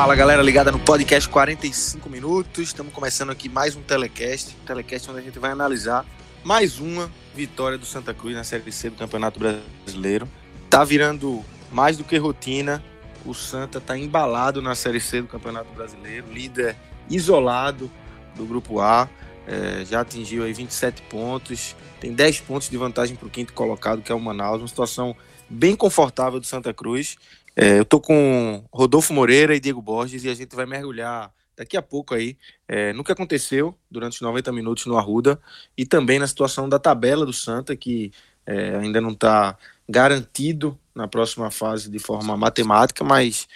Fala galera ligada no podcast 45 minutos. Estamos começando aqui mais um telecast, telecast onde a gente vai analisar mais uma vitória do Santa Cruz na Série C do Campeonato Brasileiro. Tá virando mais do que rotina. O Santa tá embalado na Série C do Campeonato Brasileiro, líder isolado do Grupo A. É, já atingiu aí 27 pontos, tem 10 pontos de vantagem para o quinto colocado, que é o Manaus. Uma situação bem confortável do Santa Cruz. É, eu tô com Rodolfo Moreira e Diego Borges e a gente vai mergulhar daqui a pouco aí é, no que aconteceu durante os 90 minutos no Arruda e também na situação da tabela do Santa, que é, ainda não está garantido na próxima fase de forma matemática, mas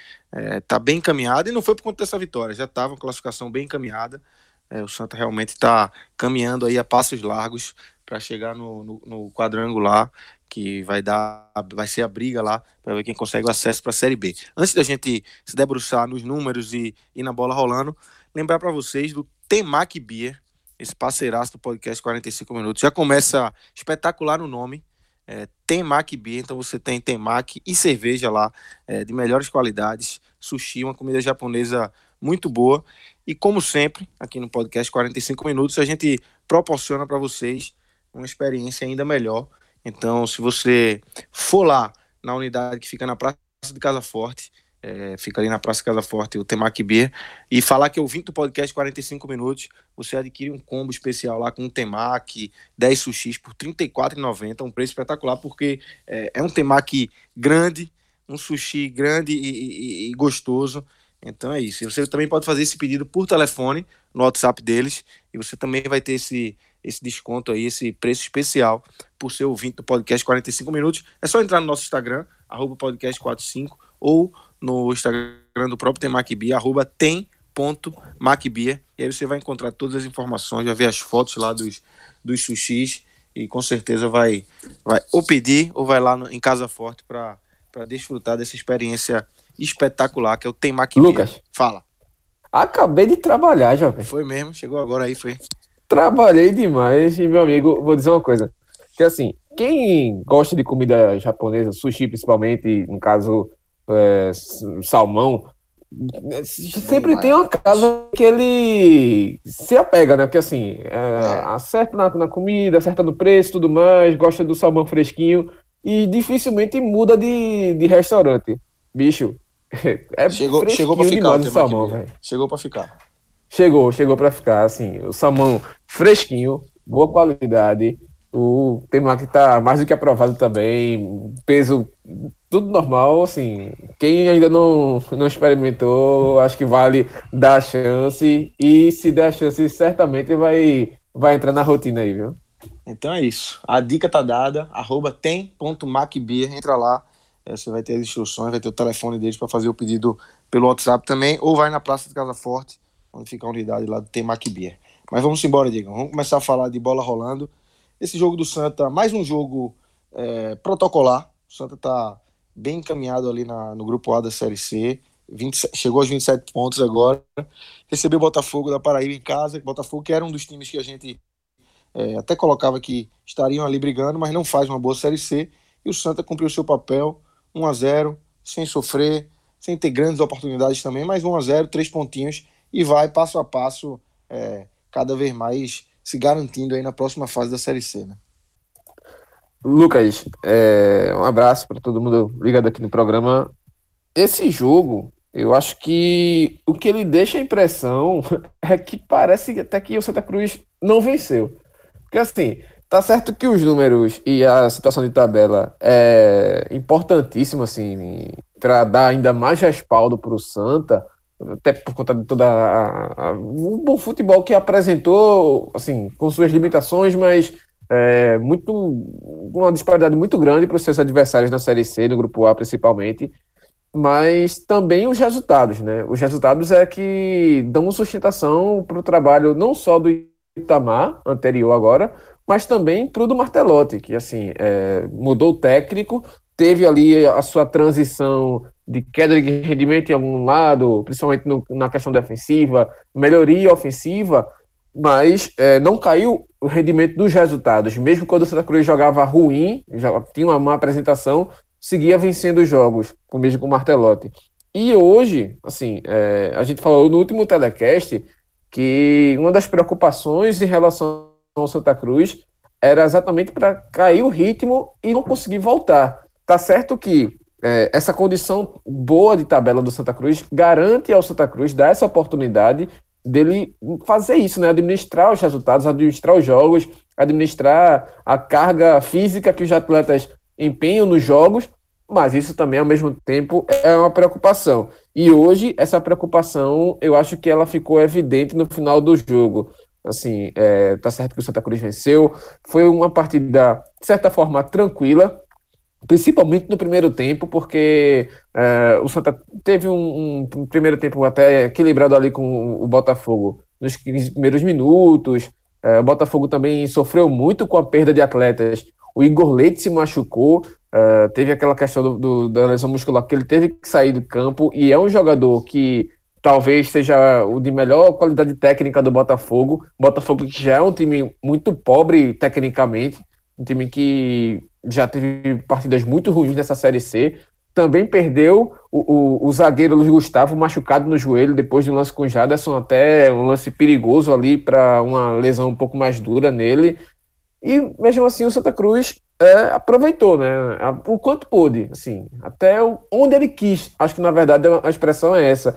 está é, bem encaminhado e não foi por conta dessa vitória, já estava uma classificação bem encaminhada. É, o Santa realmente está caminhando aí a passos largos para chegar no, no, no quadrangular que vai dar, vai ser a briga lá para ver quem consegue o acesso para a Série B. Antes da gente se debruçar nos números e, e na bola rolando, lembrar para vocês do Temac Beer, esse parceiraço do podcast 45 minutos. Já começa espetacular no nome, é, Temac Beer, então você tem Temac e cerveja lá é, de melhores qualidades, sushi, uma comida japonesa muito boa. E como sempre, aqui no podcast 45 minutos, a gente proporciona para vocês uma experiência ainda melhor então, se você for lá na unidade que fica na Praça de Casa Forte, é, fica ali na Praça de Casa Forte, o Temac Beer, e falar que eu vim do podcast 45 minutos, você adquire um combo especial lá com um Temac, 10 sushis por R$ 34,90, um preço espetacular, porque é, é um Temac grande, um sushi grande e, e, e, gostoso. Então é isso. Você também pode fazer esse pedido por telefone no WhatsApp deles, e você também vai ter esse, esse desconto aí, esse preço especial por ser ouvinte do podcast 45 minutos. É só entrar no nosso Instagram, arroba podcast45, ou no Instagram do próprio Temacbia, arroba tem.macbia, e aí você vai encontrar todas as informações, vai ver as fotos lá dos, dos sushis, e com certeza vai, vai ou pedir ou vai lá no, em Casa Forte para desfrutar dessa experiência espetacular que é o Temacbia. Lucas. Fala. Acabei de trabalhar, jovem. Foi mesmo, chegou agora aí, foi. Trabalhei demais e, meu amigo, vou dizer uma coisa. Que assim, quem gosta de comida japonesa, sushi principalmente, no caso, é, salmão, sempre tem uma casa que ele se apega, né? Porque assim, é, é, acerta na, na, comida, acerta no preço tudo mais, gosta do salmão fresquinho e dificilmente muda de, de restaurante. Bicho, é chegou, chegou pra ficar o salmão, velho. Chegou pra ficar. Chegou, chegou pra ficar, assim, o salmão fresquinho, boa qualidade, o tema que está mais do que aprovado também, peso, tudo normal, assim. Quem ainda não, não experimentou, acho que vale dar a chance. E se der a chance, certamente vai, vai entrar na rotina aí, viu? Então é isso. A dica tá dada, arroba tem.macbeer, entra lá. É, você vai ter as instruções, vai ter o telefone deles para fazer o pedido pelo WhatsApp também, ou vai na Praça de Casa Forte, onde fica a unidade lá do Tem Macbeer. Mas vamos embora, Diego. Vamos começar a falar de bola rolando. Esse jogo do Santa, mais um jogo é, protocolar. O Santa está bem encaminhado ali na, no grupo A da Série C. 20, chegou aos 27 pontos agora. Recebeu o Botafogo da Paraíba em casa. Botafogo que era um dos times que a gente é, até colocava que estariam ali brigando, mas não faz uma boa Série C. E o Santa cumpriu seu papel, 1 a 0 sem sofrer, sem ter grandes oportunidades também, mas 1 a 0 três pontinhos, e vai passo a passo, é, cada vez mais se garantindo aí na próxima fase da Série C, né? Lucas, é, um abraço para todo mundo ligado aqui no programa. Esse jogo, eu acho que o que ele deixa a impressão é que parece até que o Santa Cruz não venceu. Porque assim, Tá certo que os números e a situação de tabela é importantíssimo, assim, para dar ainda mais respaldo para o Santa, até por conta de toda a, a, o bom futebol que apresentou, assim, com suas limitações, mas é, muito uma disparidade muito grande para os seus adversários na Série C, no Grupo A principalmente, mas também os resultados, né? Os resultados é que dão sustentação para o trabalho não só do Itamar, anterior agora, mas também para o do Martelotti, que assim, é, mudou o técnico, teve ali a sua transição de queda de rendimento em algum lado, principalmente no, na questão defensiva, melhoria ofensiva, mas é, não caiu o rendimento dos resultados. Mesmo quando o Santa Cruz jogava ruim, já tinha uma má apresentação, seguia vencendo os jogos, mesmo com o Martelotti. E hoje, assim, é, a gente falou no último telecast que uma das preocupações em relação ao Santa Cruz era exatamente para cair o ritmo e não conseguir voltar. Tá certo que é, essa condição boa de tabela do Santa Cruz garante ao Santa Cruz dar essa oportunidade dele fazer isso, né? Administrar os resultados, administrar os jogos, administrar a carga física que os atletas empenham nos jogos, mas isso também, ao mesmo tempo, é uma preocupação. E hoje, essa preocupação, eu acho que ela ficou evidente no final do jogo. Assim, é, tá certo que o Santa Cruz venceu, foi uma partida, de certa forma, tranquila, principalmente no primeiro tempo, porque é, o Santa teve um, um, primeiro tempo até equilibrado ali com o Botafogo nos 15 primeiros minutos. É, o Botafogo também sofreu muito com a perda de atletas. O Igor Leite se machucou, é, teve aquela questão do, do, da lesão muscular que ele teve que sair do campo e é um jogador que talvez seja o de melhor qualidade técnica do Botafogo. Botafogo que já é um time muito pobre tecnicamente, um time que já teve partidas muito ruins nessa Série C. Também perdeu o, o, o zagueiro Luiz Gustavo machucado no joelho depois de um lance com Jaderson, até um lance perigoso ali para uma lesão um pouco mais dura nele. E mesmo assim o Santa Cruz é, aproveitou, né? O quanto pôde, assim, até onde ele quis. Acho que na verdade a expressão é essa.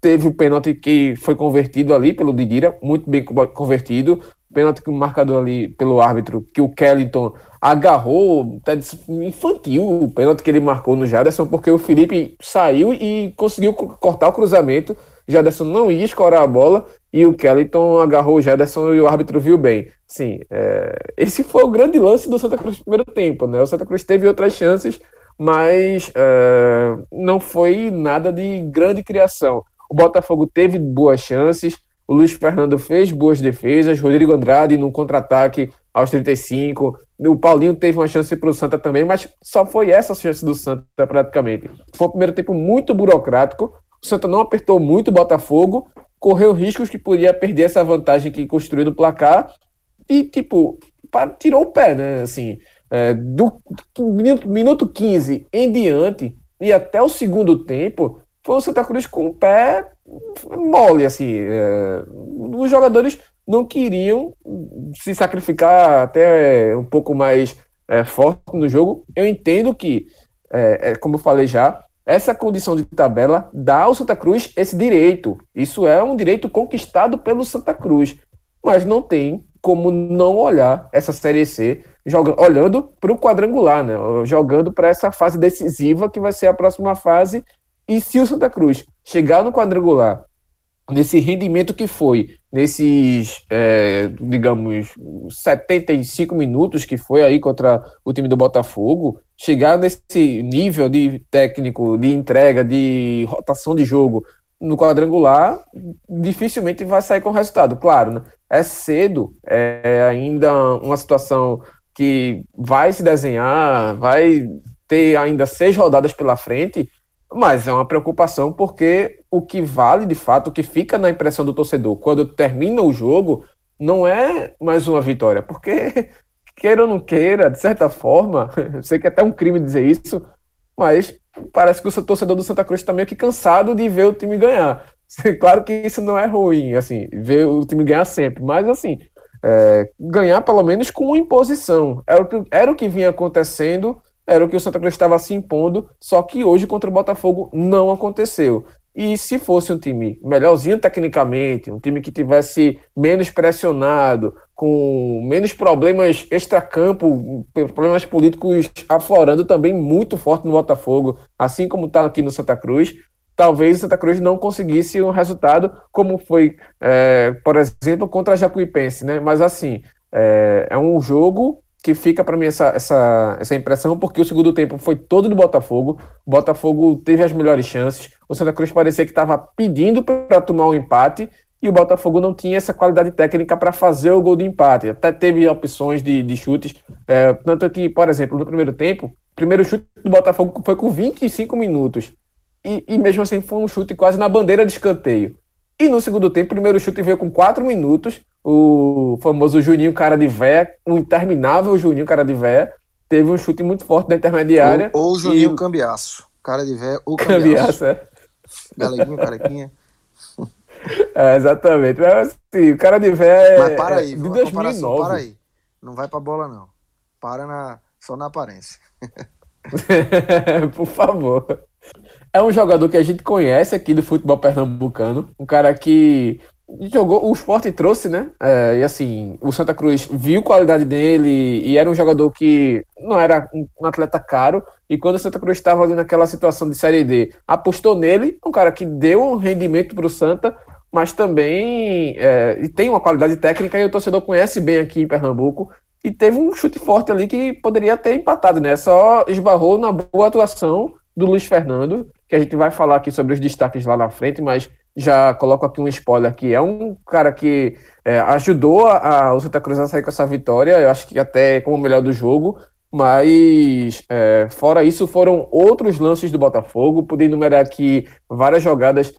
Teve o pênalti que foi convertido ali pelo Didira, muito bem convertido. Pênalti que marcador ali pelo árbitro, que o Kellington agarrou, até infantil o pênalti que ele marcou no Jaderson, porque o Felipe saiu e conseguiu cortar o cruzamento. Jaderson não ia escorar a bola e o Kellington agarrou o Jaderson e o árbitro viu bem. Sim, é, esse foi o grande lance do Santa Cruz no primeiro tempo, né? O Santa Cruz teve outras chances, mas é, não foi nada de grande criação. O Botafogo teve boas chances, o Luiz Fernando fez boas defesas, Rodrigo Andrade no contra-ataque aos 35, o Paulinho teve uma chance para o Santa também, mas só foi essa a chance do Santa praticamente. Foi um primeiro tempo muito burocrático. O Santa não apertou muito o Botafogo, correu riscos que podia perder essa vantagem que construiu no placar e, tipo, tirou o pé, né? Assim, é, do minuto, minuto 15 em diante e até o segundo tempo, foi o Santa Cruz com o pé mole, assim. É, os jogadores não queriam se sacrificar até um pouco mais é, forte no jogo. Eu entendo que, é, é, como eu falei já, essa condição de tabela dá ao Santa Cruz esse direito. Isso é um direito conquistado pelo Santa Cruz. Mas não tem como não olhar essa Série C joga, olhando para o quadrangular, né? jogando para essa fase decisiva que vai ser a próxima fase. E se o Santa Cruz chegar no quadrangular nesse rendimento que foi nesses, é, digamos, 75 minutos que foi aí contra o time do Botafogo, chegar nesse nível de técnico, de entrega, de rotação de jogo no quadrangular, dificilmente vai sair com resultado. Claro, né? é cedo, é ainda uma situação que vai se desenhar, vai ter ainda seis rodadas pela frente, mas é uma preocupação porque o que vale de fato, o que fica na impressão do torcedor quando termina o jogo, não é mais uma vitória, porque queira ou não queira, de certa forma, eu sei que é até um crime dizer isso, mas parece que o torcedor do Santa Cruz está meio que cansado de ver o time ganhar. Claro que isso não é ruim, assim, ver o time ganhar sempre, mas assim, é, ganhar pelo menos com imposição. Era era o que vinha acontecendo era o que o Santa Cruz estava se impondo, só que hoje contra o Botafogo não aconteceu. E se fosse um time melhorzinho tecnicamente, um time que tivesse menos pressionado, com menos problemas extracampo, problemas políticos aflorando também muito forte no Botafogo, assim como está aqui no Santa Cruz, talvez o Santa Cruz não conseguisse um resultado como foi, é, por exemplo, contra a Jacuipense, né? Mas assim, é, é um jogo que fica para mim essa, essa, essa impressão, porque o segundo tempo foi todo do Botafogo. O Botafogo teve as melhores chances. O Santa Cruz parecia que estava pedindo para tomar um empate e o Botafogo não tinha essa qualidade técnica para fazer o gol de empate. Até teve opções de, de chutes. É, tanto que, por exemplo, no primeiro tempo, o primeiro chute do Botafogo foi com 25 minutos. E, e mesmo assim foi um chute quase na bandeira de escanteio. E no segundo tempo, o primeiro chute veio com 4 minutos o famoso Juninho cara de véia, um interminável Juninho cara de véia, teve um chute muito forte da intermediária. Ou, o Juninho e... Cambiaço, cara de véia ou cambiaço. cambiaço é. Galeguinho, carequinha. É, exatamente. Mas assim, o cara de véia Mas para aí, é, de 2009. Para aí. Não vai pra bola, não. Para na, só na aparência. Por favor. É um jogador que a gente conhece aqui do futebol pernambucano. Um cara que jogou, o esporte trouxe, né? É, e assim, o Santa Cruz viu qualidade dele e era um jogador que não era um atleta caro. E quando o Santa Cruz estava ali naquela situação de Série D, apostou nele, um cara que deu um rendimento para o Santa, mas também é, e tem uma qualidade técnica e o torcedor conhece bem aqui em Pernambuco. E teve um chute forte ali que poderia ter empatado, né? Só esbarrou na boa atuação do Luiz Fernando, que a gente vai falar aqui sobre os destaques lá na frente, mas já coloco aqui um spoiler aqui. É um cara que é, ajudou a, a, o Santa Cruz a sair com essa vitória, eu acho que até como o melhor do jogo, mas é, fora isso foram outros lances do Botafogo. Podia enumerar aqui várias jogadas.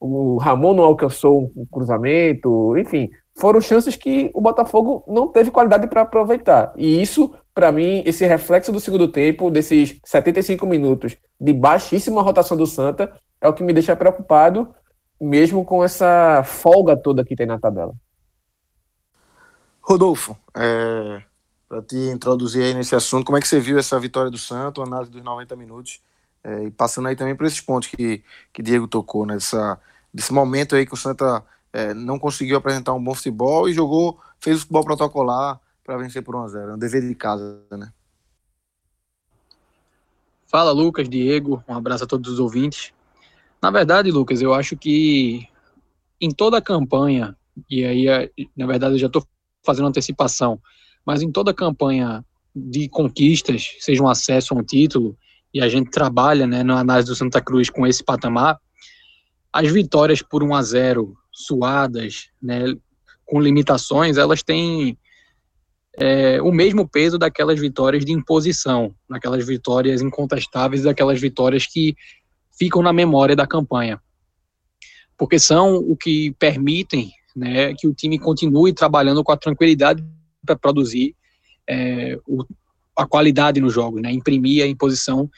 O Ramon não alcançou um cruzamento, enfim, foram chances que o Botafogo não teve qualidade para aproveitar. E isso, para mim, esse reflexo do segundo tempo, desses 75 minutos de baixíssima rotação do Santa, é o que me deixa preocupado mesmo com essa folga toda que tem na tabela. Rodolfo, é, para te introduzir aí nesse assunto, como é que você viu essa vitória do Santos, a análise dos 90 minutos, é, e passando aí também por esses pontos que, que Diego tocou, nessa, né, desse momento aí que o Santa é, não conseguiu apresentar um bom futebol e jogou, fez o futebol protocolar para vencer por 1x0, é um dever de casa, né? Fala Lucas, Diego, um abraço a todos os ouvintes. Na verdade, Lucas, eu acho que em toda a campanha, e aí, é, na verdade, eu já estou fazendo antecipação, mas em toda a campanha de conquistas, seja um acesso a um título, e a gente trabalha né, na análise do Santa Cruz com esse patamar, as vitórias por 1 a 0 suadas, né, com limitações, elas têm é, o mesmo peso daquelas vitórias de imposição, daquelas vitórias incontestáveis, daquelas vitórias que ficam na memória da campanha, porque são o que permitem né, que o time continue trabalhando com a tranquilidade para produzir é, o, a qualidade no jogo, né, imprimir a imposição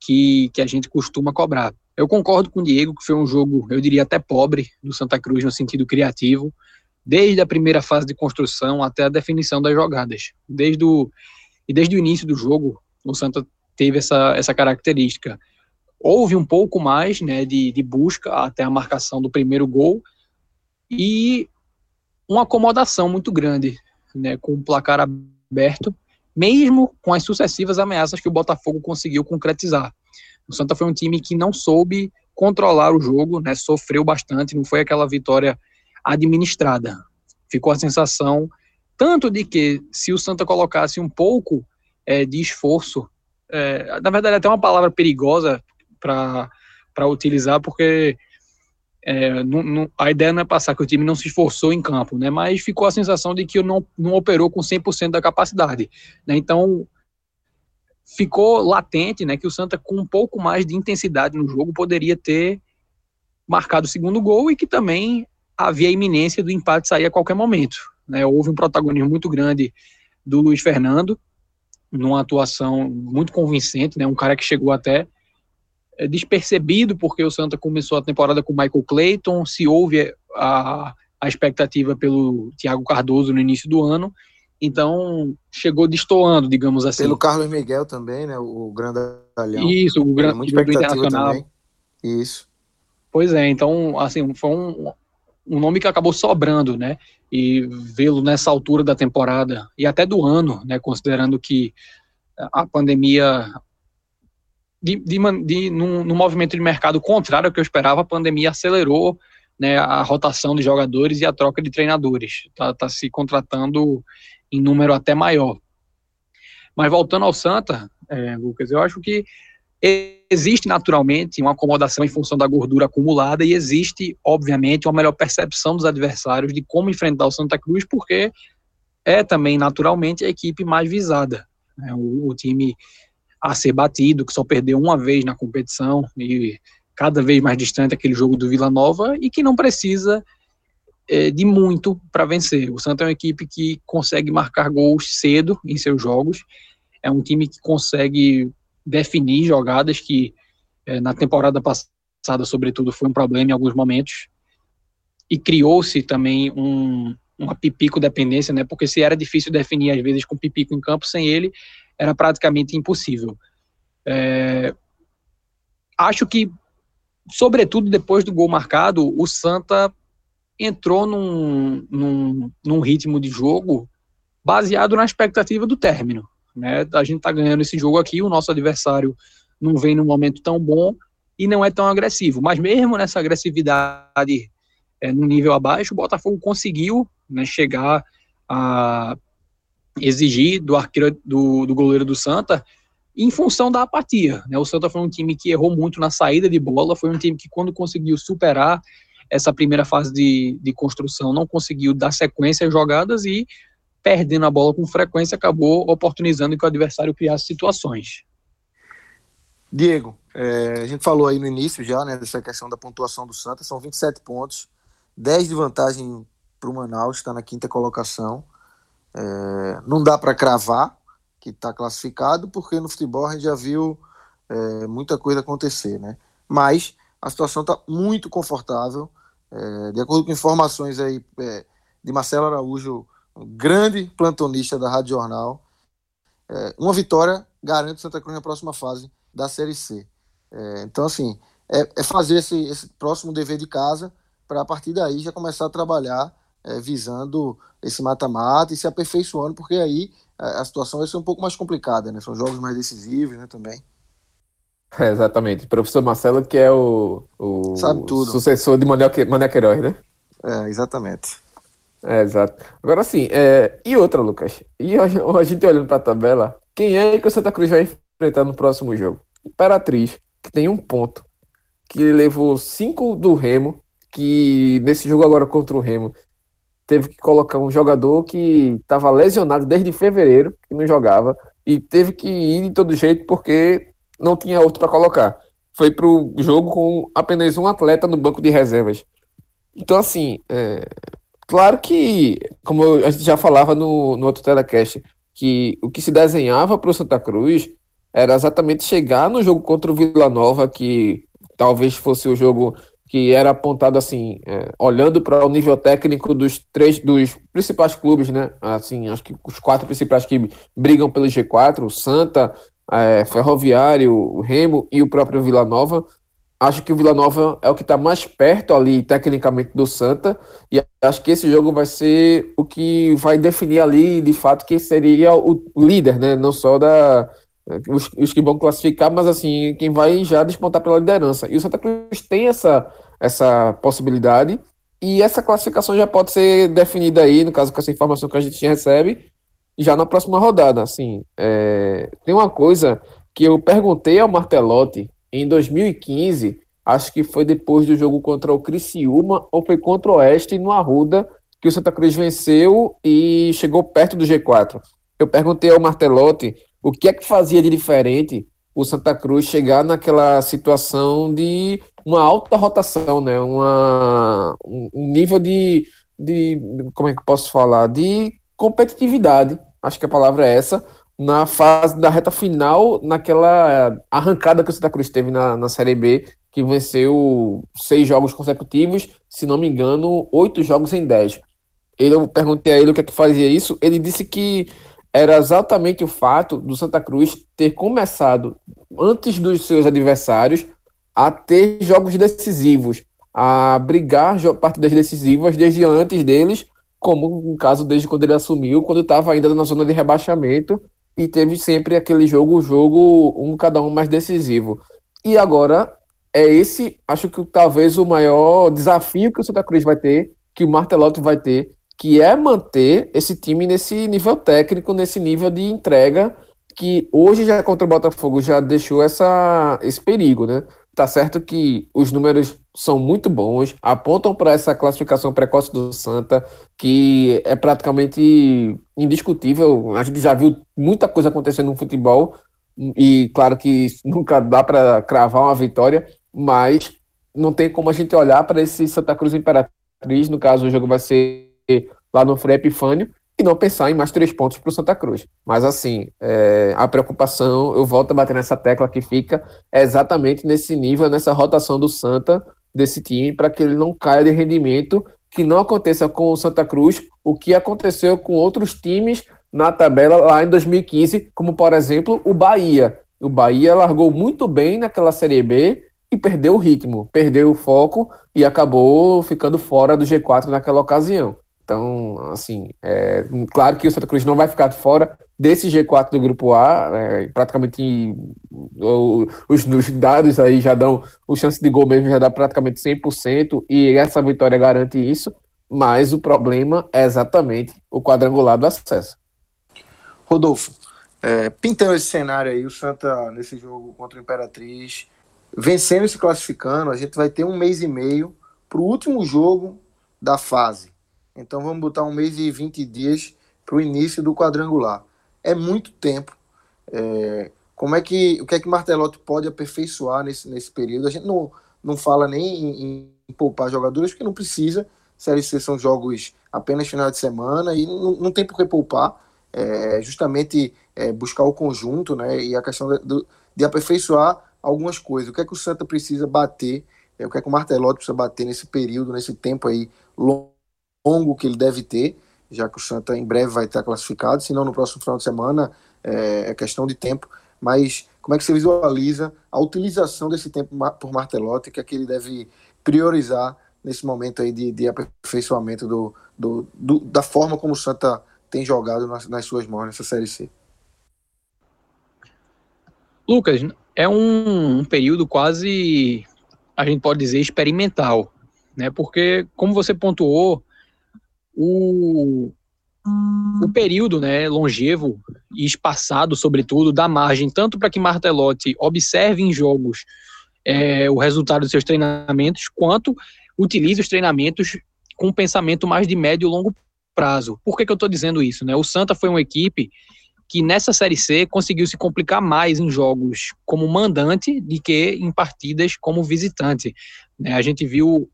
que, que a gente costuma cobrar. Eu concordo com o Diego que foi um jogo, eu diria até pobre, do Santa Cruz no sentido criativo, desde a primeira fase de construção até a definição das jogadas. Desde o, e desde o início do jogo, o Santa teve essa, essa característica houve um pouco mais né, de, de busca até a marcação do primeiro gol e uma acomodação muito grande né, com o placar aberto, mesmo com as sucessivas ameaças que o Botafogo conseguiu concretizar. O Santa foi um time que não soube controlar o jogo, né, sofreu bastante, não foi aquela vitória administrada. Ficou a sensação tanto de que se o Santa colocasse um pouco é, de esforço, é, na verdade até uma palavra perigosa para utilizar, porque é, não, não, a ideia não é passar que o time não se esforçou em campo, né? Mas ficou a sensação de que não, não operou com 100% da capacidade, né? Então ficou latente, né, que o Santa com um pouco mais de intensidade no jogo poderia ter marcado o segundo gol e que também havia a iminência do empate sair a qualquer momento, né? Houve um protagonismo muito grande do Luiz Fernando numa atuação muito convincente, né? Um cara que chegou até despercebido, porque o Santa começou a temporada com Michael Clayton, se houve a, a expectativa pelo Thiago Cardoso no início do ano, então chegou destoando, digamos assim. Pelo Carlos Miguel também, né, o grande alhão. Isso, o grande muito expectativa também. Isso. Pois é, então, assim, foi um, um nome que acabou sobrando, né? E vê-lo nessa altura da temporada e até do ano, né? Considerando que a pandemia de, de, de num, num, movimento de mercado contrário ao que eu esperava, a pandemia acelerou né, a rotação de jogadores e a troca de treinadores. Está tá se contratando em número até maior. Mas voltando ao Santa, é, Lucas, eu acho que existe naturalmente uma acomodação em função da gordura acumulada e existe, obviamente, uma melhor percepção dos adversários de como enfrentar o Santa Cruz, porque é também naturalmente a equipe mais visada. Né? O, o time a ser batido, que só perdeu uma vez na competição e cada vez mais distante aquele jogo do Vila Nova e que não precisa é, de muito para vencer. O Santa é uma equipe que consegue marcar gols cedo em seus jogos, é um time que consegue definir jogadas que é, na temporada passada, sobretudo, foi um problema em alguns momentos e criou-se também um, uma pipico dependência, né? Porque se era difícil definir às vezes com pipico em campo, sem ele era praticamente impossível. É, acho que, sobretudo depois do gol marcado, o Santa entrou num, num, num ritmo de jogo baseado na expectativa do término. Né? A gente está ganhando esse jogo aqui, o nosso adversário não vem num momento tão bom e não é tão agressivo. Mas mesmo nessa agressividade é, no nível abaixo, o Botafogo conseguiu né, chegar a exigir do arqueiro do, do goleiro do Santa em função da apatia. Né? O Santa foi um time que errou muito na saída de bola, foi um time que, quando conseguiu superar essa primeira fase de, de construção, não conseguiu dar sequência às jogadas e, perdendo a bola com frequência, acabou oportunizando que o adversário criasse situações. Diego, é, a gente falou aí no início já, né, dessa questão da pontuação do Santa, são 27 pontos, 10 de vantagem para o Manaus, está na quinta colocação. É, não dá para cravar que está classificado, porque no futebol a gente já viu é, muita coisa acontecer, né? Mas a situação está muito confortável. É, de acordo com informações aí é, de Marcelo Araújo, um grande plantonista da Rádio Jornal, é, uma vitória garante Santa Cruz na próxima fase da Série C. É, então, assim, é, fazer esse, esse próximo dever de casa para a partir daí já começar a trabalhar é, visando esse mata-mata e se aperfeiçoando, porque aí a, a, situação vai ser um pouco mais complicada, né? São jogos mais decisivos, né, também. É, exatamente. Professor Marcelo, que é o, o sucessor de Mané Queiroz, né? É, exatamente. É, exato. Agora sim, é... e outra, Lucas? E a, a gente olhando para a tabela, quem é que o Santa Cruz vai enfrentar no próximo jogo? Imperatriz, que tem um ponto, que levou cinco do Remo, que nesse jogo agora contra o Remo teve que colocar um jogador que estava lesionado desde fevereiro, que não jogava, e teve que ir de todo jeito porque não tinha outro para colocar. Foi para o jogo com apenas um atleta no banco de reservas. Então, assim, é, claro que, como a gente já falava no, no outro telecast, que o que se desenhava para o Santa Cruz era exatamente chegar no jogo contra o Vila Nova, que talvez fosse o jogo que era apontado assim, é, olhando para o nível técnico dos três dos principais clubes, né? Assim, acho que os quatro principais que brigam pelo G4, o Santa, é, Ferroviário, o Remo e o próprio Vila Nova. Acho que o Vila Nova é o que está mais perto ali, tecnicamente, do Santa, e acho que esse jogo vai ser o que vai definir ali, de fato, quem seria o líder, né? Não só da, os, os, que vão classificar, mas assim, quem vai já despontar pela liderança. E o Santa Cruz tem essa, essa possibilidade. E essa classificação já pode ser definida aí, no caso com essa informação que a gente recebe, já na próxima rodada. Assim, é, tem uma coisa que eu perguntei ao Martelotti em 2015, acho que foi depois do jogo contra o Criciúma ou foi contra o Oeste no Arruda, que o Santa Cruz venceu e chegou perto do G4. Eu perguntei ao Martelotti o que é que fazia de diferente o Santa Cruz chegar naquela situação de uma alta rotação, né? Uma, um nível de, de. Como é que posso falar? De competitividade, acho que a palavra é essa, na fase da reta final, naquela arrancada que o Santa Cruz teve na, na Série B, que venceu seis jogos consecutivos, se não me engano, oito jogos em dez. Eu perguntei a ele o que é que fazia isso, ele disse que era exatamente o fato do Santa Cruz ter começado antes dos seus adversários a ter jogos decisivos, a brigar partidas decisivas desde antes deles, como no caso desde quando ele assumiu, quando estava ainda na zona de rebaixamento e teve sempre aquele jogo, jogo um cada um mais decisivo. E agora é esse, acho que talvez o maior desafio que o Santa Cruz vai ter, que o Martelotti vai ter, que é manter esse time nesse nível técnico, nesse nível de entrega, que hoje já contra o Botafogo já deixou essa, esse perigo, né? Tá certo que os números são muito bons, apontam para essa classificação precoce do Santa, que é praticamente indiscutível. A gente já viu muita coisa acontecendo no futebol, e claro que nunca dá para cravar uma vitória, mas não tem como a gente olhar para esse Santa Cruz Imperatriz, no caso o jogo vai ser lá no Frei Epifânio, e não pensar em mais três pontos para o Santa Cruz. Mas assim, é, a preocupação, eu volto a bater nessa tecla que fica, é exatamente nesse nível, nessa rotação do Santa, desse time, para que ele não caia de rendimento, que não aconteça com o Santa Cruz o que aconteceu com outros times na tabela lá em 2015, como por exemplo o Bahia. O Bahia largou muito bem naquela Série B e perdeu o ritmo, perdeu o foco e acabou ficando fora do G4 naquela ocasião. Então, assim, é, claro que o Santa Cruz não vai ficar fora desse G4 do Grupo A, é, praticamente os, os, dados aí já dão, o chance de gol mesmo já dá praticamente 100%, e essa vitória garante isso, mas o problema é exatamente o quadrangular do acesso. Rodolfo, é, pintando esse cenário aí, o Santa nesse jogo contra o Imperatriz, vencendo e se classificando, a gente vai ter um mês e meio para o último jogo da fase. Então vamos botar um mês e 20 dias para o início do quadrangular. É muito tempo. É, como é que o que é que Martelotti pode aperfeiçoar nesse, nesse período? A gente não, não fala nem em, em poupar jogadores, porque não precisa. Série C são jogos apenas final de semana e não, não tem por que poupar. É, justamente é, buscar o conjunto né, e a questão de, de aperfeiçoar algumas coisas. O que é que o Santa precisa bater, é, o que é que o Martelotti precisa bater nesse período, nesse tempo aí longo que ele deve ter, já que o Santa em breve vai estar classificado, se não no próximo final de semana, é, é questão de tempo. Mas como é que você visualiza a utilização desse tempo por Martelotti, que é que ele deve priorizar nesse momento aí de, de aperfeiçoamento do, do, do, da forma como o Santa tem jogado nas, nas suas mãos nessa Série C? Lucas, é um, um período quase, a gente pode dizer, experimental, né? Porque, como você pontuou, o, o período né, longevo e espaçado, sobretudo, dá margem tanto para que Martelotti observe em jogos é, o resultado dos seus treinamentos, quanto utilize os treinamentos com um pensamento mais de médio e longo prazo. Por que, que eu estou dizendo isso? Né? O Santa foi uma equipe que nessa Série C conseguiu se complicar mais em jogos como mandante do que em partidas como visitante. Né? A gente viu,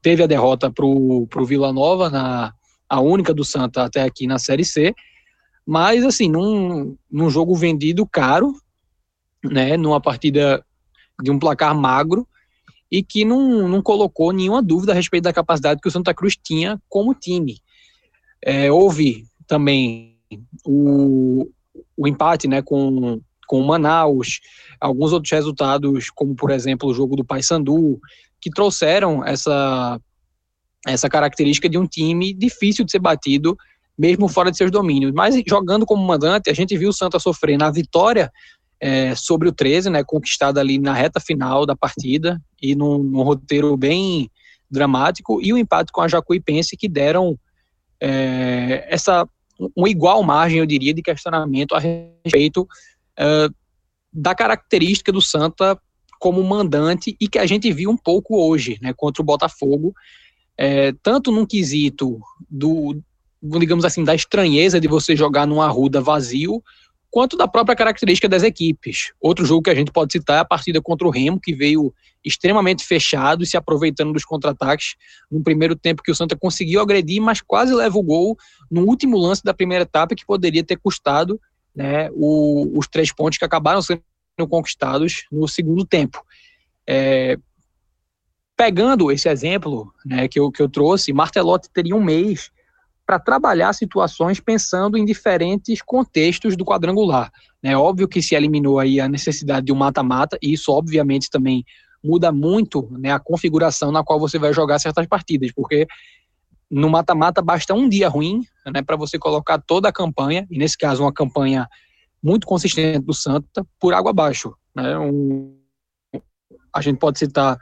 teve a derrota para o Vila Nova, na, a única do Santa até aqui na Série C, mas assim, num, num jogo vendido caro, né, numa partida de um placar magro, e que não, não colocou nenhuma dúvida a respeito da capacidade que o Santa Cruz tinha como time. É, houve também o, o empate né, com, com o Manaus, alguns outros resultados, como por exemplo o jogo do Paysandu, que trouxeram essa, essa característica de um time difícil de ser batido, mesmo fora de seus domínios. Mas jogando como mandante, a gente viu o Santa sofrer na vitória é, sobre o 13, né, conquistada ali na reta final da partida e num, num roteiro bem dramático, e o empate com a Jacuipense que deram é, essa uma igual margem, eu diria, de questionamento a respeito uh, da característica do Santa como mandante e que a gente viu um pouco hoje, né, contra o Botafogo, é, tanto num quesito do, digamos assim, da estranheza de você jogar num arruda vazio, quanto da própria característica das equipes. Outro jogo que a gente pode citar é a partida contra o Remo, que veio extremamente fechado e se aproveitando dos contra-ataques no primeiro tempo que o Santa conseguiu agredir, mas quase leva o gol no último lance da primeira etapa que poderia ter custado né, o, os três pontos que acabaram sendo conquistados no segundo tempo. É, pegando esse exemplo né, que, eu, que eu trouxe, Martelotti teria um mês para trabalhar situações pensando em diferentes contextos do quadrangular. É óbvio que se eliminou aí a necessidade de um mata-mata, e isso obviamente também muda muito né, a configuração na qual você vai jogar certas partidas, porque no mata-mata basta um dia ruim né, para você colocar toda a campanha, e nesse caso uma campanha muito consistente do Santa, por água abaixo. Né, um, a gente pode citar,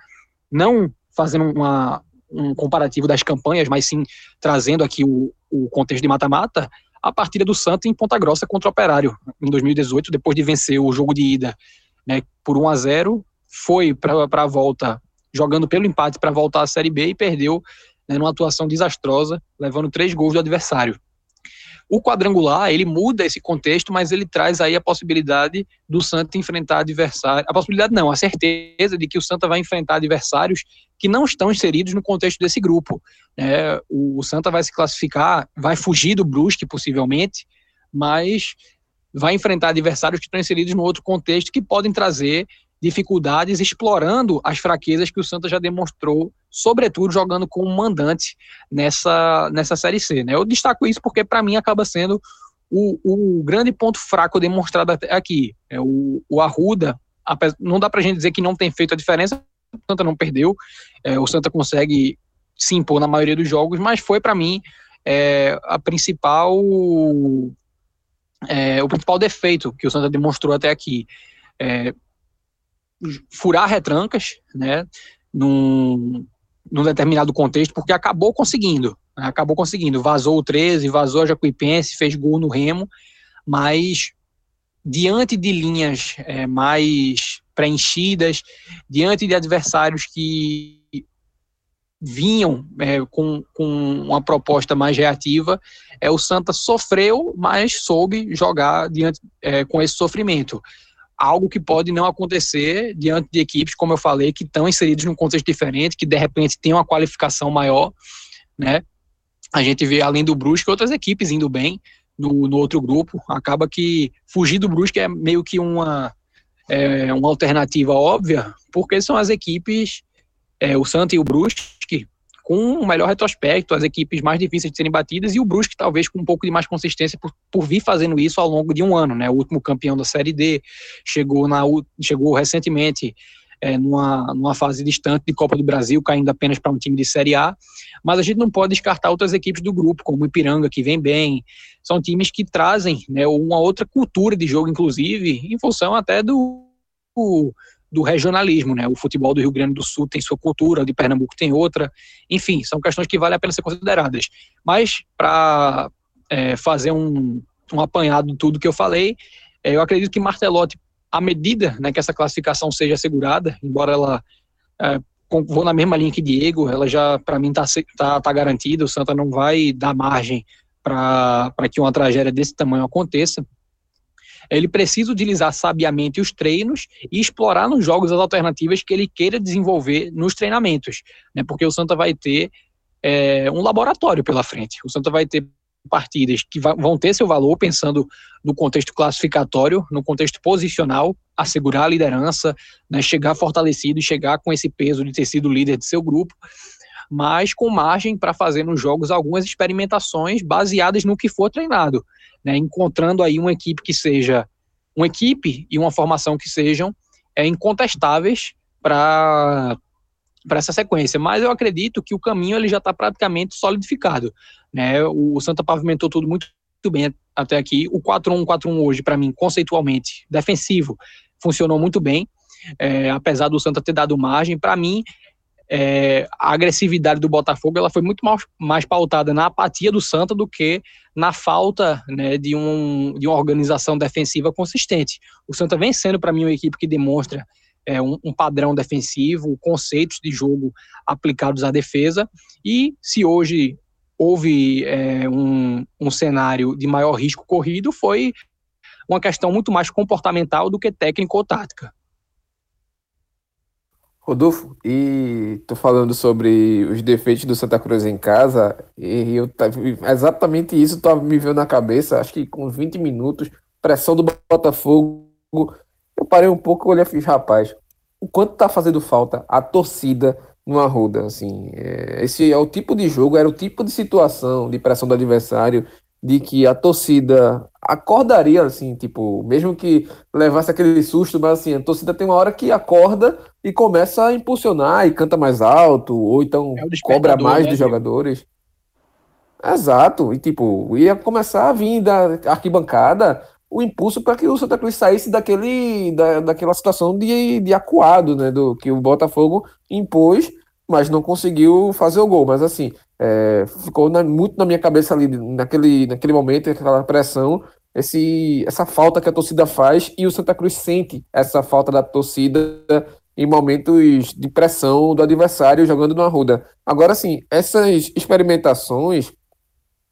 não fazendo uma, um comparativo das campanhas, mas sim trazendo aqui o, o contexto de mata-mata, a partida do Santa em Ponta Grossa contra o Operário, em 2018, depois de vencer o jogo de ida né, por 1 a 0 foi para a volta, jogando pelo empate para voltar à Série B e perdeu né, numa atuação desastrosa, levando três gols do adversário. O quadrangular, ele muda esse contexto, mas ele traz aí a possibilidade do Santa enfrentar adversários. A possibilidade não, a certeza de que o Santa vai enfrentar adversários que não estão inseridos no contexto desse grupo. É, o Santa vai se classificar, vai fugir do Brusque, possivelmente, mas vai enfrentar adversários que estão inseridos no outro contexto que podem trazer dificuldades, explorando as fraquezas que o Santa já demonstrou, sobretudo jogando como mandante nessa, nessa Série C. Né? Eu destaco isso porque, para mim, acaba sendo o, o, grande ponto fraco demonstrado aqui. É o, o Arruda, não dá para a gente dizer que não tem feito a diferença, o Santa não perdeu, é, o Santa consegue se impor na maioria dos jogos, mas foi, para mim, é, a principal. É, o principal defeito que o Santa demonstrou até aqui. É, furar retrancas, né, num, num determinado contexto, porque acabou conseguindo, né, acabou conseguindo, vazou o 13, vazou a Jacuipense, fez gol no Remo, mas diante de linhas é, mais preenchidas, diante de adversários que vinham é, com, com uma proposta mais reativa, é, o Santa sofreu, mas soube jogar diante é, com esse sofrimento algo que pode não acontecer diante de equipes, como eu falei, que estão inseridos num contexto diferente, que de repente tem uma qualificação maior, né? A gente vê, além do Brusque, outras equipes indo bem no, no outro grupo. Acaba que fugir do Brusque é meio que uma, é, uma alternativa óbvia, porque são as equipes, é, o Santa e o Brusque, com um melhor retrospecto, as equipes mais difíceis de serem batidas, e o Brusque talvez com um pouco de mais consistência por, por vir fazendo isso ao longo de um ano, né? O último campeão da Série D chegou, na, chegou recentemente é, numa, numa fase distante de Copa do Brasil, caindo apenas para um time de Série A, mas a gente não pode descartar outras equipes do grupo, como o Ipiranga, que vem bem, são times que trazem né, uma outra cultura de jogo, inclusive, em função até do, do regionalismo, né? O futebol do Rio Grande do Sul tem sua cultura, de Pernambuco tem outra. Enfim, são questões que vale a pena ser consideradas. Mas, para é, fazer um, um apanhado de tudo que eu falei, é, eu acredito que Martelotti, à medida né, que essa classificação seja assegurada, embora ela é, vou na mesma linha que Diego, ela já, para mim, está tá, tá garantida, o Santa não vai dar margem para que uma tragédia desse tamanho aconteça ele precisa utilizar sabiamente os treinos e explorar nos jogos as alternativas que ele queira desenvolver nos treinamentos, né? Porque o Santa vai ter é, um laboratório pela frente. O Santa vai ter partidas que vão ter seu valor, pensando no contexto classificatório, no contexto posicional, assegurar a liderança, né, chegar fortalecido e chegar com esse peso de ter sido líder de seu grupo, mas com margem para fazer nos jogos algumas experimentações baseadas no que for treinado né, encontrando aí uma equipe que seja uma equipe e uma formação que sejam é, incontestáveis para para essa sequência, mas eu acredito que o caminho ele já está praticamente solidificado, né? O Santa pavimentou tudo muito, bem até aqui. O 4-1-4-1 hoje, para mim, conceitualmente defensivo, funcionou muito bem, é, apesar do Santa ter dado margem. Para mim, é, a agressividade do Botafogo ela foi muito mais, mais pautada na apatia do Santa do que na falta né, de, um, de uma organização defensiva consistente. O Santa vem sendo, para mim, uma equipe que demonstra é, um, um, padrão defensivo, conceitos de jogo aplicados à defesa, e se hoje houve é, um, um cenário de maior risco corrido, foi uma questão muito mais comportamental do que técnico ou tática. Rodolfo, e tô falando sobre os defeitos do Santa Cruz em casa, e eu exatamente isso tava me veio na cabeça, acho que com 20 minutos, pressão do Botafogo, eu parei um pouco e olhei e fiz, rapaz, o quanto tá fazendo falta a torcida no Arruda, assim, é, esse é o tipo de jogo, era o tipo de situação de pressão do adversário de que a torcida acordaria, assim, tipo, mesmo que levasse aquele susto, mas assim, a torcida tem uma hora que acorda e começa a impulsionar e canta mais alto, ou então é cobra mais né, dos jogadores. Exato, e tipo, ia começar a vir da arquibancada o impulso para que o Santa Cruz saísse daquele, da, daquela situação de, de acuado, né, do que o Botafogo impôs, mas não conseguiu fazer o gol. Mas assim, é, ficou na, muito na minha cabeça ali, naquele, naquele momento, aquela pressão, esse, essa falta que a torcida faz e o Santa Cruz sente essa falta da torcida em momentos de pressão do adversário jogando no Arruda. Agora, sim, essas experimentações,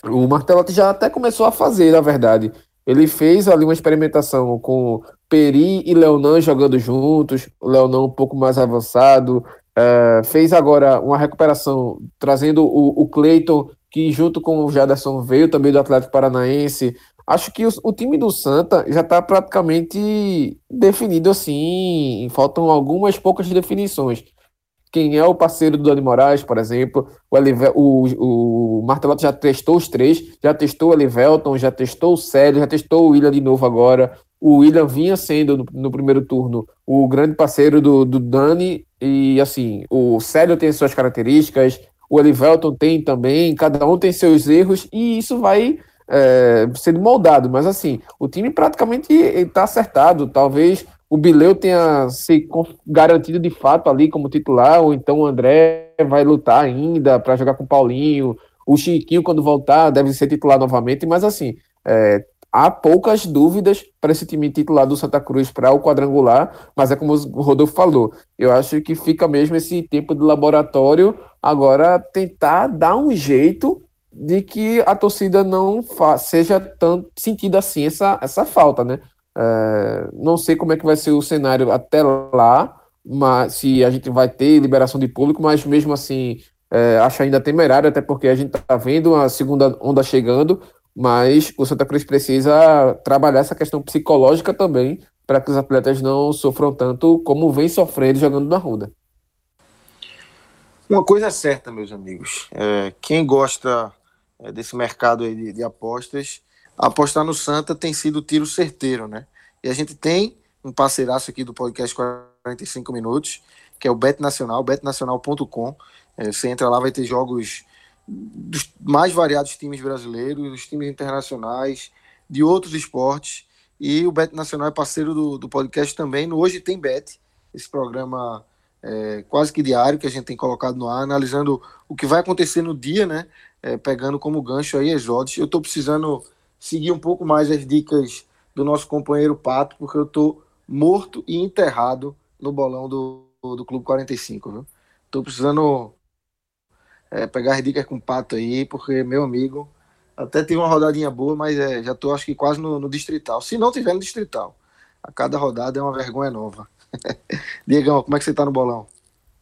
o Martelotti já até começou a fazer, na verdade. Ele fez ali uma experimentação com Peri e Leonan jogando juntos, o Leonan um pouco mais avançado, é, fez agora uma recuperação trazendo o, o Cleiton, que junto com o Jaderson veio também do Atlético Paranaense. Acho que o, o time do Santa já está praticamente definido assim, faltam algumas poucas definições. Quem é o parceiro do Dani Moraes, por exemplo, o, Elive, o, o Martelotti já testou os três, já testou o Elivelton, já testou o Célio, já testou o William de novo agora. O William vinha sendo, no, no primeiro turno, o grande parceiro do, do Dani e assim, o Célio tem suas características, o Elivelton tem também, cada um tem seus erros, e isso vai é, sendo moldado. Mas assim, o time praticamente está acertado. Talvez o Bileu tenha se garantido de fato ali como titular, ou então o André vai lutar ainda para jogar com o Paulinho. O Chiquinho, quando voltar, deve ser titular novamente, mas assim, é, há poucas dúvidas para esse time titular do Santa Cruz para o quadrangular, mas é como o Rodolfo falou, eu acho que fica mesmo esse tempo de laboratório agora tentar dar um jeito de que a torcida não seja tão sentida assim essa, essa falta, né? É, não sei como é que vai ser o cenário até lá, mas se a gente vai ter liberação de público, mas mesmo assim é, acho ainda temerário, até porque a gente está vendo a segunda onda chegando, mas o Santa Cruz precisa trabalhar essa questão psicológica também para que os atletas não sofram tanto como vem sofrendo jogando na Ruda. Uma coisa é certa, meus amigos, é, quem gosta é, desse mercado de, de, apostas, apostar no Santa tem sido tiro certeiro, né? E a gente tem um parceiraço aqui do podcast 45 minutos, que é o Bet Nacional, betnacional.com. É, você entra lá, vai ter jogos dos mais variados times brasileiros, dos times internacionais, de outros esportes. E o Bet Nacional é parceiro do, do podcast também. No Hoje Tem Bet, esse programa é, quase que diário que a gente tem colocado no ar, analisando o que vai acontecer no dia, né? É, pegando como gancho aí as odds. Eu estou precisando seguir um pouco mais as dicas do nosso companheiro Pato, porque eu estou morto e enterrado no bolão do, do Clube 45, viu? Tô precisando é, pegar as dicas com o Pato aí, porque, meu amigo, até tive uma rodadinha boa, mas é, já tô acho que quase no, no, Distrital. Se não tiver no Distrital, a cada rodada é uma vergonha nova. Diegão, como é que você tá no bolão?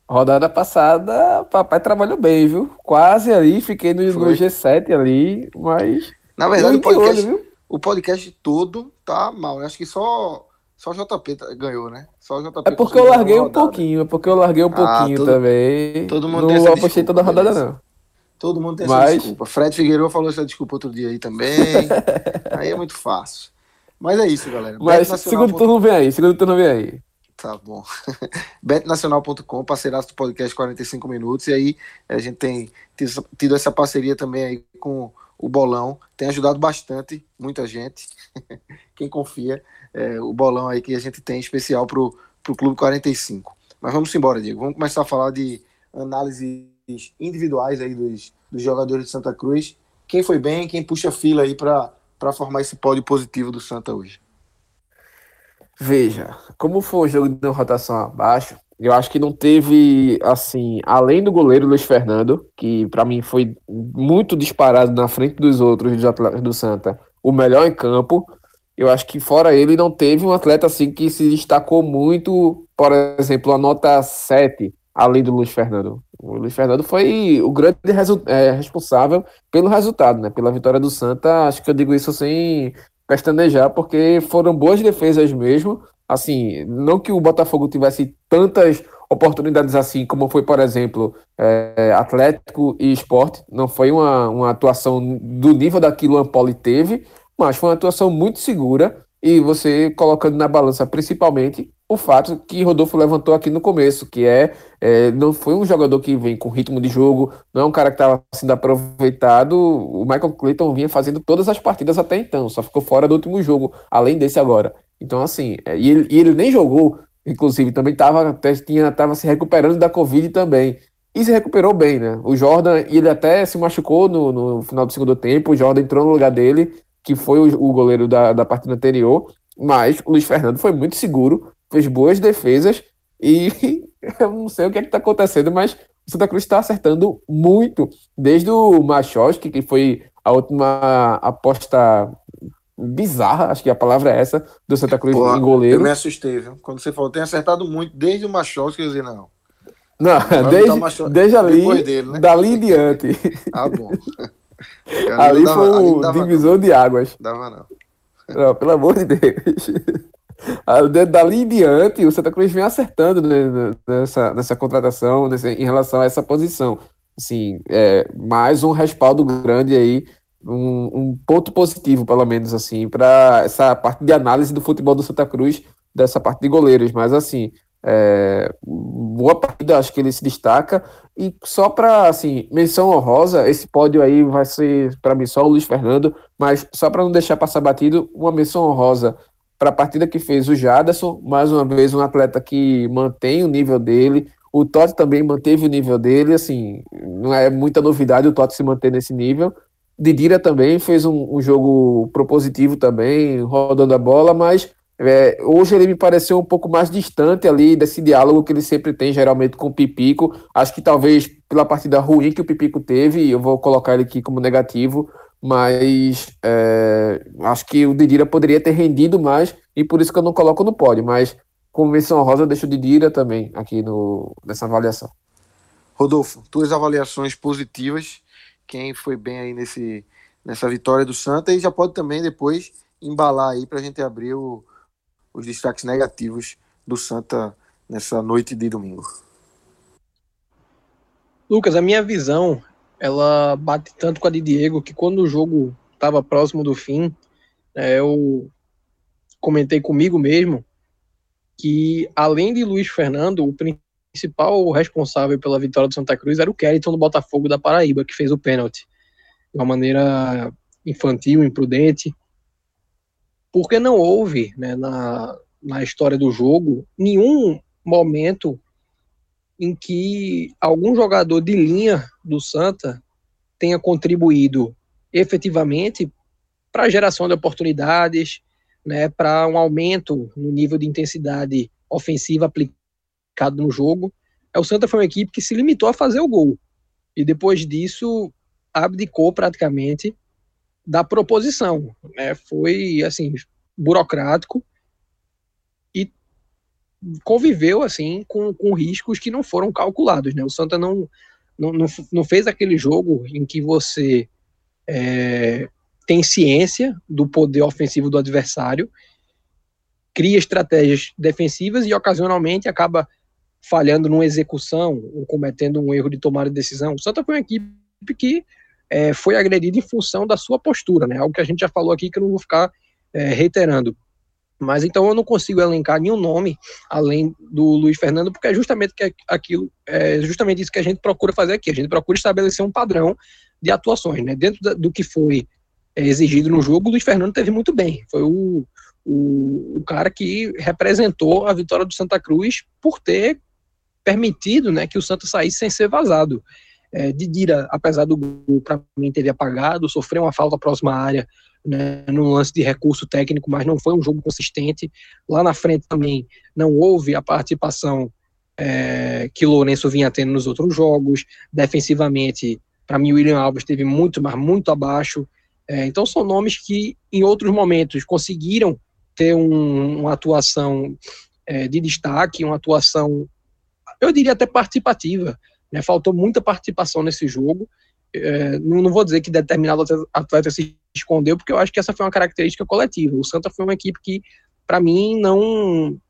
Rodada passada, papai trabalhou bem, viu? Quase ali, fiquei no, no G7 ali, mas. Na verdade, o podcast, olho, o podcast todo tá mal. Eu acho que só só o JP ganhou, né? Só o JP é porque eu larguei um pouquinho, é porque eu larguei um ah, pouquinho todo, também. Todo mundo não tem essa apostei toda a rodada, não. Todo mundo tem essa Mas... desculpa. Fred Figueiredo falou essa desculpa outro dia aí também. aí é muito fácil. Mas é isso, galera. Mas segundo turno vem aí, segundo turno vem aí. Tá bom. betnacional.com, parceiraço do podcast 45 minutos. E aí a gente tem tido essa parceria também aí com o Bolão. Tem ajudado bastante, muita gente. Quem confia é, o bolão aí que a gente tem especial para o Clube 45. Mas vamos embora, Diego. Vamos começar a falar de análises individuais aí dos, dos jogadores de Santa Cruz. Quem foi bem, quem puxa fila aí para formar esse pódio positivo do Santa hoje. Veja, como foi o jogo de rotação abaixo, eu acho que não teve, assim, além do goleiro Luiz Fernando, que para mim foi muito disparado na frente dos outros do Santa, o melhor em campo. Eu acho que fora ele não teve um atleta assim que se destacou muito, por exemplo, a nota 7, além do Luiz Fernando. O Luiz Fernando foi o grande é, responsável pelo resultado, né? Pela vitória do Santa. Acho que eu digo isso sem pestanejar, porque foram boas defesas mesmo. assim, não que o Botafogo tivesse tantas oportunidades assim, como foi, por exemplo, é, Atlético e Esporte, não foi uma, uma atuação do nível daquilo que o Ampoli teve, mas foi uma atuação muito segura e você colocando na balança principalmente o fato que Rodolfo levantou aqui no começo, que é, é, não foi um jogador que vem com ritmo de jogo, não é um cara que estava sendo aproveitado. O Michael Clayton vinha fazendo todas as partidas até então, só ficou fora do último jogo, além desse agora. Então, assim, é, e, ele, e ele nem jogou, inclusive, também estava tava se recuperando da Covid também. E se recuperou bem, né? O Jordan, ele até se machucou no, no final do segundo tempo, o Jordan entrou no lugar dele, que foi o, o goleiro da, da partida anterior, mas o Luiz Fernando foi muito seguro, fez boas defesas e eu não sei o que é está acontecendo, mas o Santa Cruz está acertando muito, desde o Machoski, que foi a última aposta bizarra, acho que a palavra é essa, do Santa Cruz Pô, em goleiro. Eu me assustei, viu? Quando você falou, tem acertado muito desde o Machoski, eu disse, não. Não, desde, desde ali, dele, né? dali em diante. Ah, bom. ali dava, foi o divisor não. de águas. Dava não. Não, pelo amor de Deus. Dali em diante, o Santa Cruz vem acertando né, nessa, nessa contratação, nessa, em relação a essa posição. Assim, é, mais um respaldo grande aí, um, um ponto positivo, pelo menos, assim, para essa parte de análise do futebol do Santa Cruz, dessa parte de goleiros. Mas, assim, é, boa partida, acho que ele se destaca. E só para, assim, menção honrosa, esse pódio aí vai ser, para mim, só o Luiz Fernando, mas só para não deixar passar batido, uma menção honrosa para a partida que fez o Jaderson, mais uma vez um atleta que mantém o nível dele. O Totti também manteve o nível dele, assim, não é muita novidade o Totti se manter nesse nível. Didira também fez um, um jogo propositivo também, rodando a bola, mas é, hoje ele me pareceu um pouco mais distante ali desse diálogo que ele sempre tem, geralmente, com o Pipico. Acho que talvez pela partida ruim que o Pipico teve, eu vou colocar ele aqui como negativo, mas é, acho que o Didira poderia ter rendido mais e por isso que eu não coloco no pódio. Mas, como menção rosa, eu deixo o Didira também aqui no, nessa avaliação. Rodolfo, tuas avaliações positivas, quem foi bem aí nesse, nessa vitória do Santa e já pode também depois embalar aí para a gente abrir o os destaques negativos do Santa nessa noite de domingo. Lucas, a minha visão, ela bate tanto com a de Diego que quando o jogo estava próximo do fim, é, eu comentei comigo mesmo que além de Luiz Fernando, o principal responsável pela vitória do Santa Cruz era o Keriton do Botafogo da Paraíba, que fez o pênalti de uma maneira infantil, imprudente, porque não houve né, na, na história do jogo nenhum momento em que algum jogador de linha do Santa tenha contribuído efetivamente para a geração de oportunidades, né, para um aumento no nível de intensidade ofensiva aplicado no jogo. É, o Santa foi uma equipe que se limitou a fazer o gol e depois disso abdicou praticamente da proposição. Né? Foi, assim, burocrático e conviveu, assim, com, com riscos que não foram calculados, né? O Santa não, não, não, não fez aquele jogo em que você é, tem ciência do poder ofensivo do adversário, cria estratégias defensivas e ocasionalmente acaba falhando numa execução ou cometendo um erro de tomada de decisão. O Santa foi uma equipe que é, foi agredida em função da sua postura, né? Algo que a gente já falou aqui que eu não vou ficar é, reiterando. Mas então eu não consigo elencar nenhum nome além do Luiz Fernando, porque é justamente que aquilo, é justamente isso que a gente procura fazer aqui. A gente procura estabelecer um padrão de atuações, né? Dentro do que foi é, exigido no jogo, o Luiz Fernando teve muito bem. Foi o, o, o cara que representou a vitória do Santa Cruz por ter permitido, né, que o Santa saísse sem ser vazado. É, Didira, apesar do gol para mim ter apagado, sofreu uma falta próxima à área né, lance de recurso técnico, mas não foi um jogo consistente. Lá na frente também não houve a participação é, que Lourenço vinha tendo nos outros jogos. Defensivamente, para mim, William Alves teve muito, mas muito abaixo. É, então, são nomes que, em outros momentos, conseguiram ter um, uma atuação é, de destaque, uma atuação, eu diria até participativa. Né? Faltou muita participação nesse jogo. É, não, não, vou dizer que determinado atleta se escondeu, porque eu acho que essa foi uma característica coletiva. O Santa foi uma equipe que, para mim, não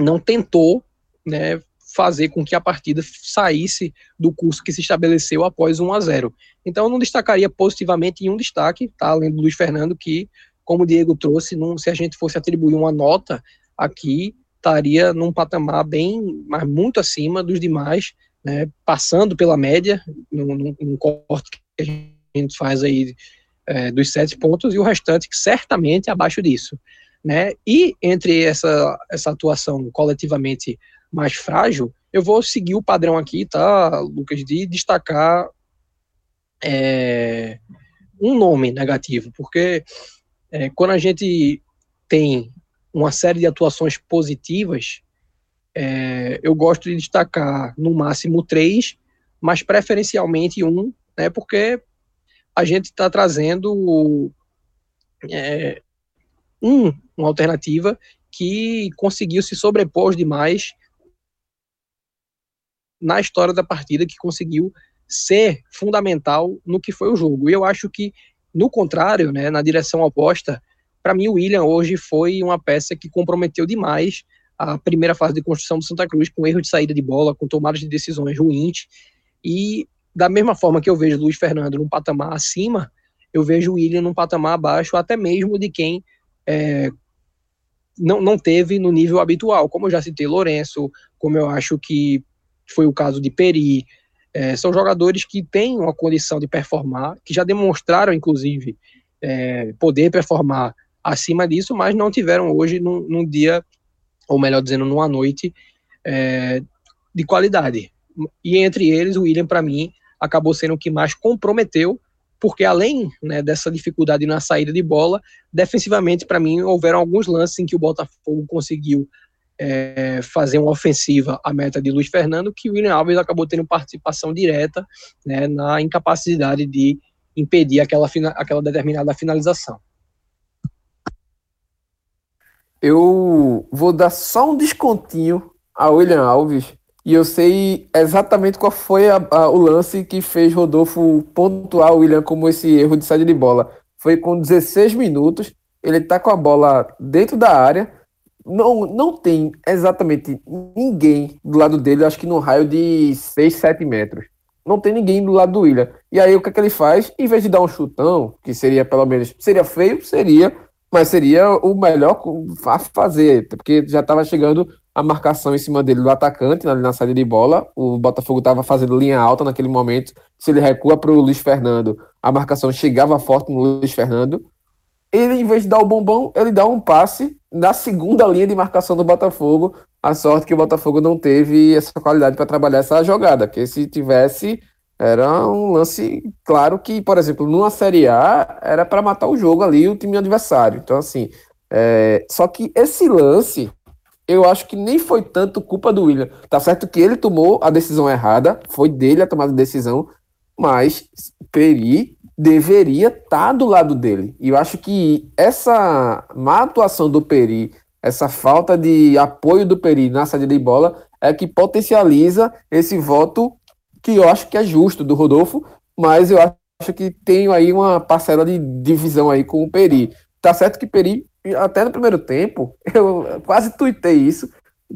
não tentou né, fazer com que a partida saísse do curso que se estabeleceu após 1 a 0. Então, eu não destacaria positivamente em um destaque, tá? além do Luiz Fernando, que, como o Diego trouxe, num, se a gente fosse atribuir uma nota aqui, estaria num patamar bem, mas muito acima dos demais, né, passando pela média, num, num, corte que a gente faz aí é, dos sete pontos, e o restante certamente abaixo disso. Né? E entre essa, essa atuação coletivamente mais frágil, eu vou seguir o padrão aqui, tá, Lucas, de destacar é, um nome negativo, porque é, quando a gente tem uma série de atuações positivas, é, eu gosto de destacar no máximo três, mas preferencialmente um, né, porque a gente está trazendo é, um, uma alternativa que conseguiu se sobrepor demais na história da partida, que conseguiu ser fundamental no que foi o jogo. E eu acho que, no contrário, né, na direção oposta, para mim o William hoje foi uma peça que comprometeu demais a primeira fase de construção do Santa Cruz, com erro de saída de bola, com tomadas de decisões ruins. E da mesma forma que eu vejo Luiz Fernando num patamar acima, eu vejo o William num patamar abaixo, até mesmo de quem é, não, não teve no nível habitual. Como eu já citei Lourenço, como eu acho que foi o caso de Peri, é, são jogadores que têm uma condição de performar, que já demonstraram, inclusive, é, poder performar acima disso, mas não tiveram hoje num, num dia, ou melhor dizendo, numa noite é, de qualidade. E entre eles, o William, para mim, acabou sendo o que mais comprometeu, porque além né, dessa dificuldade na saída de bola, defensivamente, para mim, houveram alguns lances em que o Botafogo conseguiu é, fazer uma ofensiva à meta de Luiz Fernando, que o William Alves acabou tendo participação direta né, na incapacidade de impedir aquela, aquela determinada finalização. Eu vou dar só um descontinho a William Alves, e eu sei exatamente qual foi a, a, o lance que fez Rodolfo pontuar o William como esse erro de saída de bola. Foi com 16 minutos, ele tá com a bola dentro da área, não, não tem exatamente ninguém do lado dele, acho que no raio de 6, 7 metros. Não tem ninguém do lado do William. E aí o que, é que ele faz? Em vez de dar um chutão, que seria pelo menos. Seria feio? Seria. Mas seria o melhor a fazer, porque já estava chegando a marcação em cima dele do atacante na, na saída de bola. O Botafogo estava fazendo linha alta naquele momento. Se ele recua para o Luiz Fernando, a marcação chegava forte no Luiz Fernando ele, em vez de dar o bombom, ele dá um passe na segunda linha de marcação do Botafogo. A sorte que o Botafogo não teve essa qualidade para trabalhar essa jogada, que se tivesse, era um lance claro que, por exemplo, numa Série A, era para matar o jogo ali, o time adversário. Então, assim, é... só que esse lance, eu acho que nem foi tanto culpa do William. Tá certo que ele tomou a decisão errada, foi dele a tomada de decisão, mas Peri deveria estar tá do lado dele. E eu acho que essa má atuação do Peri, essa falta de apoio do Peri na saída de bola, é que potencializa esse voto que eu acho que é justo do Rodolfo, mas eu acho que tem aí uma parcela de divisão aí com o Peri. Tá certo que Peri, até no primeiro tempo, eu quase tuitei isso,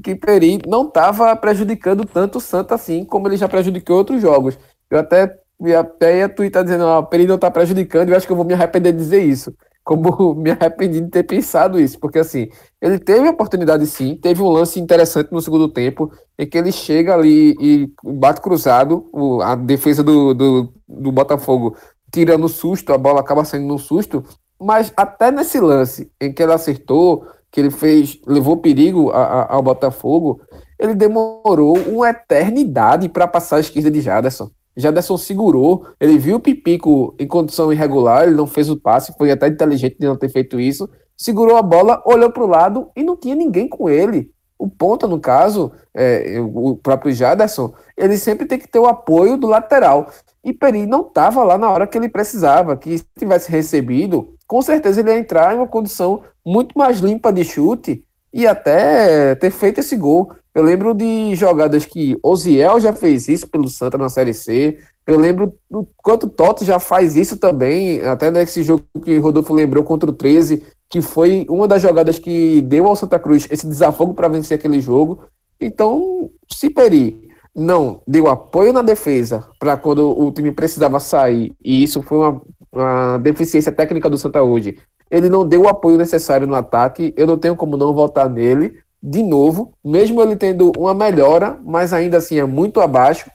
que Peri não estava prejudicando tanto o Santa assim como ele já prejudicou outros jogos. Eu até até a Twitter tá dizendo, ó, o Pereira tá prejudicando, e eu acho que eu vou me arrepender de dizer isso. Como me arrependi de ter pensado isso, porque assim, ele teve a oportunidade sim, teve um lance interessante no segundo tempo, em que ele chega ali e bate cruzado, o, a defesa do, do, do Botafogo tirando susto, a bola acaba saindo no susto, mas até nesse lance em que ele acertou, que ele fez, levou perigo a, a, ao Botafogo, ele demorou uma eternidade para passar a esquerda de Jaderson. Jaderson segurou, ele viu o Pipico em condição irregular, ele não fez o passe, foi até inteligente de não ter feito isso, segurou a bola, olhou para o lado e não tinha ninguém com ele. O ponta, no caso, é, o próprio Jaderson, ele sempre tem que ter o apoio do lateral. E Peri não estava lá na hora que ele precisava, que se tivesse recebido, com certeza ele ia entrar em uma condição muito mais limpa de chute e até ter feito esse gol. Eu lembro de jogadas que Oziel já fez isso pelo Santa na Série C. Eu lembro do quanto Toto já faz isso também, até nesse jogo que Rodolfo lembrou contra o 13, que foi uma das jogadas que deu ao Santa Cruz esse desafogo para vencer aquele jogo. Então, se Peri não deu apoio na defesa para quando o time precisava sair, e isso foi uma, uma deficiência técnica do Santa hoje, ele não deu o apoio necessário no ataque, eu não tenho como não votar nele de novo, mesmo ele tendo uma melhora, mas ainda assim é muito abaixo.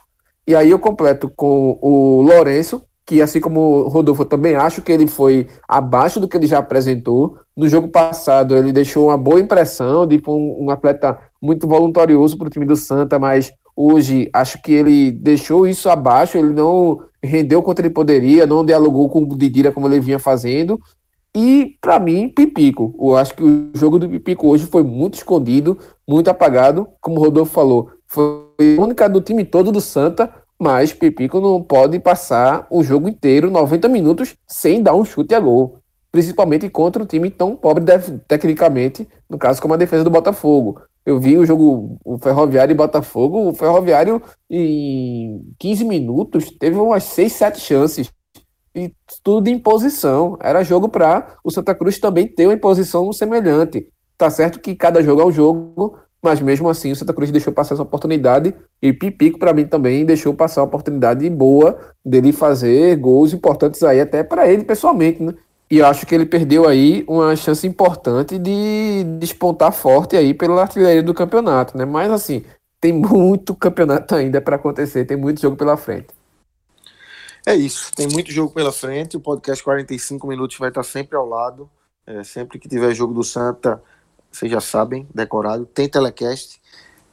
E aí eu completo com o Lourenço, que assim como o Rodolfo, eu também acho que ele foi abaixo do que ele já apresentou. No jogo passado, ele deixou uma boa impressão de um, um atleta muito voluntarioso para o time do Santa, mas hoje acho que ele deixou isso abaixo, ele não rendeu quanto ele poderia, não dialogou com o Didira como ele vinha fazendo. E, para mim, Pipico. Eu acho que o jogo do Pipico hoje foi muito escondido, muito apagado. Como o Rodolfo falou, foi a única do time todo do Santa mas Pipico não pode passar o jogo inteiro, 90 minutos, sem dar um chute a gol. Principalmente contra um time tão pobre tecnicamente, no caso como a defesa do Botafogo. Eu vi o jogo, o Ferroviário e Botafogo, o Ferroviário em 15 minutos teve umas 6, 7 chances. Tudo em posição. Era jogo para o Santa Cruz também ter uma imposição semelhante. Tá certo que cada jogo é um jogo, mas mesmo assim o Santa Cruz deixou passar essa oportunidade e Pipico para mim também deixou passar uma oportunidade boa dele fazer gols importantes aí até para ele pessoalmente, né? E eu acho que ele perdeu aí uma chance importante de despontar forte aí pela artilharia do campeonato, né? Mas assim, tem muito campeonato ainda para acontecer, tem muito jogo pela frente. É isso, tem muito jogo pela frente. O podcast 45 minutos vai estar sempre ao lado. É, sempre que tiver jogo do Santa, vocês já sabem, decorado. Tem telecast,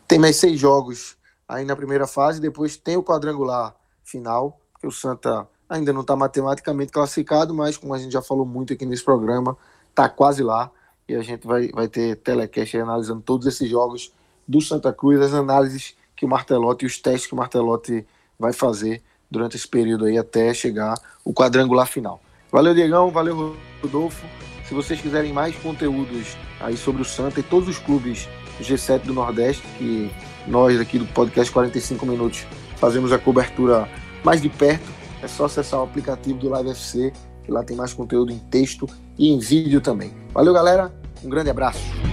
tem mais seis jogos aí na primeira fase, depois tem o quadrangular final, que o Santa ainda não está matematicamente classificado, mas como a gente já falou muito aqui nesse programa, está quase lá. E a gente vai, vai ter telecast analisando todos esses jogos do Santa Cruz, as análises que o Martelotti e os testes que o Martelotti vai fazer durante esse período aí até chegar o quadrangular final. Valeu, Diegão, valeu, Rodolfo. Se vocês quiserem mais conteúdos aí sobre o Santa e todos os clubes G7 do Nordeste, que nós aqui do podcast 45 minutos fazemos a cobertura mais de perto, é só acessar o aplicativo do Live FC, que lá tem mais conteúdo em texto e em vídeo também. Valeu, galera. Um grande abraço.